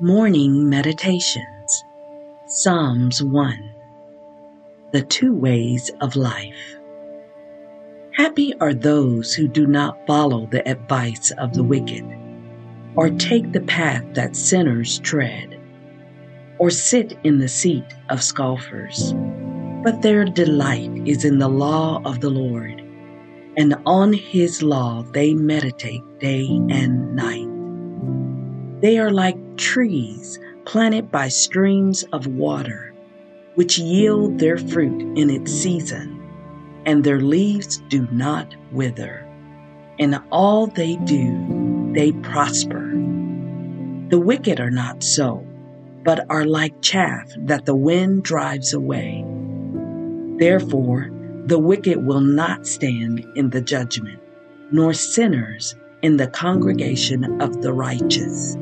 Morning Meditations Psalms 1 The Two Ways of Life. Happy are those who do not follow the advice of the wicked, or take the path that sinners tread, or sit in the seat of scoffers. But their delight is in the law of the Lord, and on his law they meditate day and night. They are like trees planted by streams of water, which yield their fruit in its season, and their leaves do not wither. In all they do, they prosper. The wicked are not so, but are like chaff that the wind drives away. Therefore, the wicked will not stand in the judgment, nor sinners in the congregation of the righteous.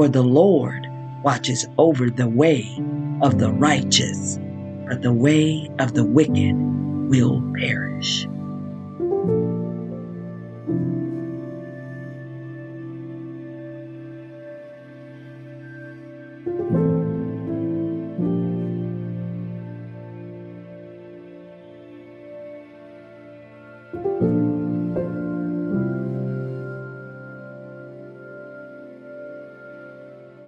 For the Lord watches over the way of the righteous, but the way of the wicked will perish.